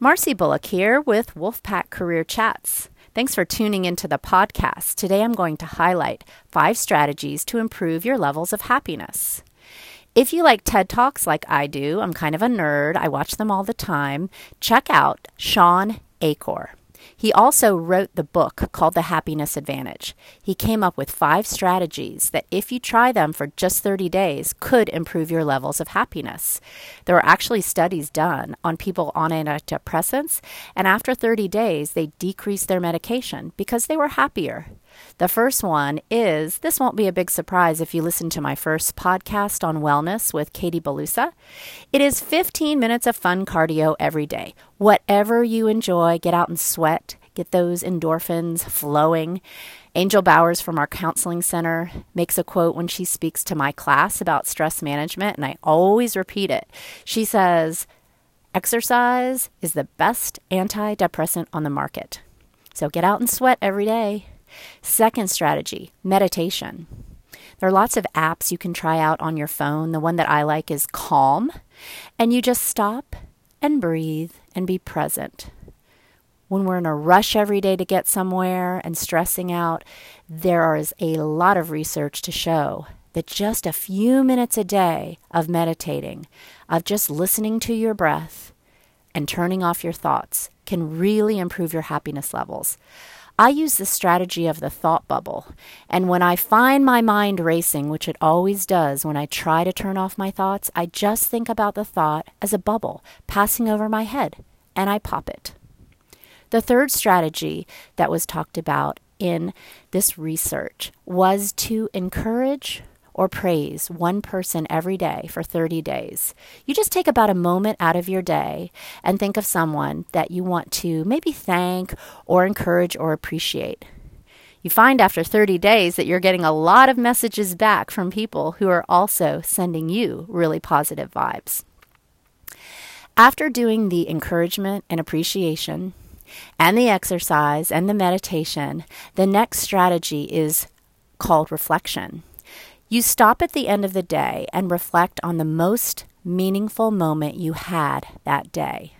Marcy Bullock here with Wolfpack Career Chats. Thanks for tuning into the podcast. Today I'm going to highlight five strategies to improve your levels of happiness. If you like TED Talks like I do, I'm kind of a nerd, I watch them all the time, check out Shawn Achor. He also wrote the book called The Happiness Advantage. He came up with five strategies that, if you try them for just 30 days, could improve your levels of happiness. There were actually studies done on people on antidepressants, and after 30 days, they decreased their medication because they were happier. The first one is this won't be a big surprise if you listen to my first podcast on wellness with Katie Belusa. It is 15 minutes of fun cardio every day. Whatever you enjoy, get out and sweat, get those endorphins flowing. Angel Bowers from our counseling center makes a quote when she speaks to my class about stress management, and I always repeat it. She says, Exercise is the best antidepressant on the market. So get out and sweat every day. Second strategy meditation. There are lots of apps you can try out on your phone. The one that I like is Calm, and you just stop and breathe and be present. When we're in a rush every day to get somewhere and stressing out, there is a lot of research to show that just a few minutes a day of meditating, of just listening to your breath and turning off your thoughts, can really improve your happiness levels. I use the strategy of the thought bubble. And when I find my mind racing, which it always does when I try to turn off my thoughts, I just think about the thought as a bubble passing over my head and I pop it. The third strategy that was talked about in this research was to encourage or praise one person every day for 30 days. You just take about a moment out of your day and think of someone that you want to maybe thank or encourage or appreciate. You find after 30 days that you're getting a lot of messages back from people who are also sending you really positive vibes. After doing the encouragement and appreciation, and the exercise and the meditation, the next strategy is called reflection. You stop at the end of the day and reflect on the most meaningful moment you had that day.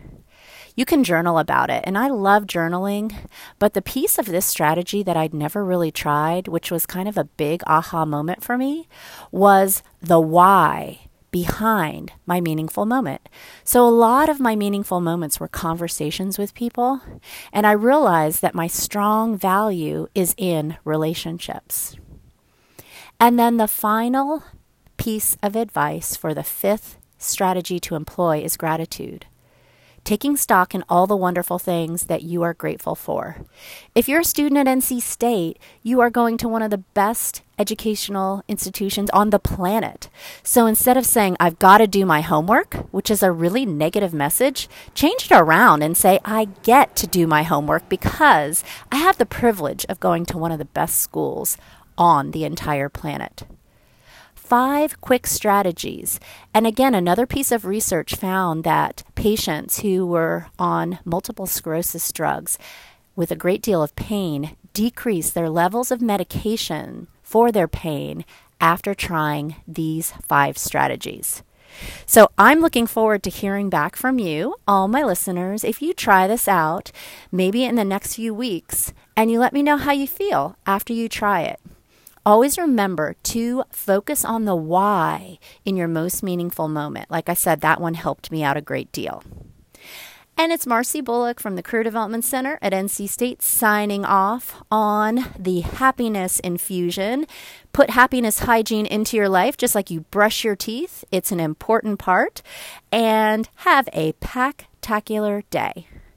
You can journal about it, and I love journaling, but the piece of this strategy that I'd never really tried, which was kind of a big aha moment for me, was the why behind my meaningful moment. So, a lot of my meaningful moments were conversations with people, and I realized that my strong value is in relationships. And then the final piece of advice for the fifth strategy to employ is gratitude. Taking stock in all the wonderful things that you are grateful for. If you're a student at NC State, you are going to one of the best educational institutions on the planet. So instead of saying, I've got to do my homework, which is a really negative message, change it around and say, I get to do my homework because I have the privilege of going to one of the best schools on the entire planet. Five quick strategies. And again, another piece of research found that patients who were on multiple sclerosis drugs with a great deal of pain decreased their levels of medication for their pain after trying these five strategies. So I'm looking forward to hearing back from you, all my listeners, if you try this out, maybe in the next few weeks, and you let me know how you feel after you try it. Always remember to focus on the why in your most meaningful moment. Like I said, that one helped me out a great deal. And it's Marcy Bullock from the Career Development Center at NC State signing off on the happiness infusion. Put happiness hygiene into your life just like you brush your teeth. It's an important part. And have a packtacular day.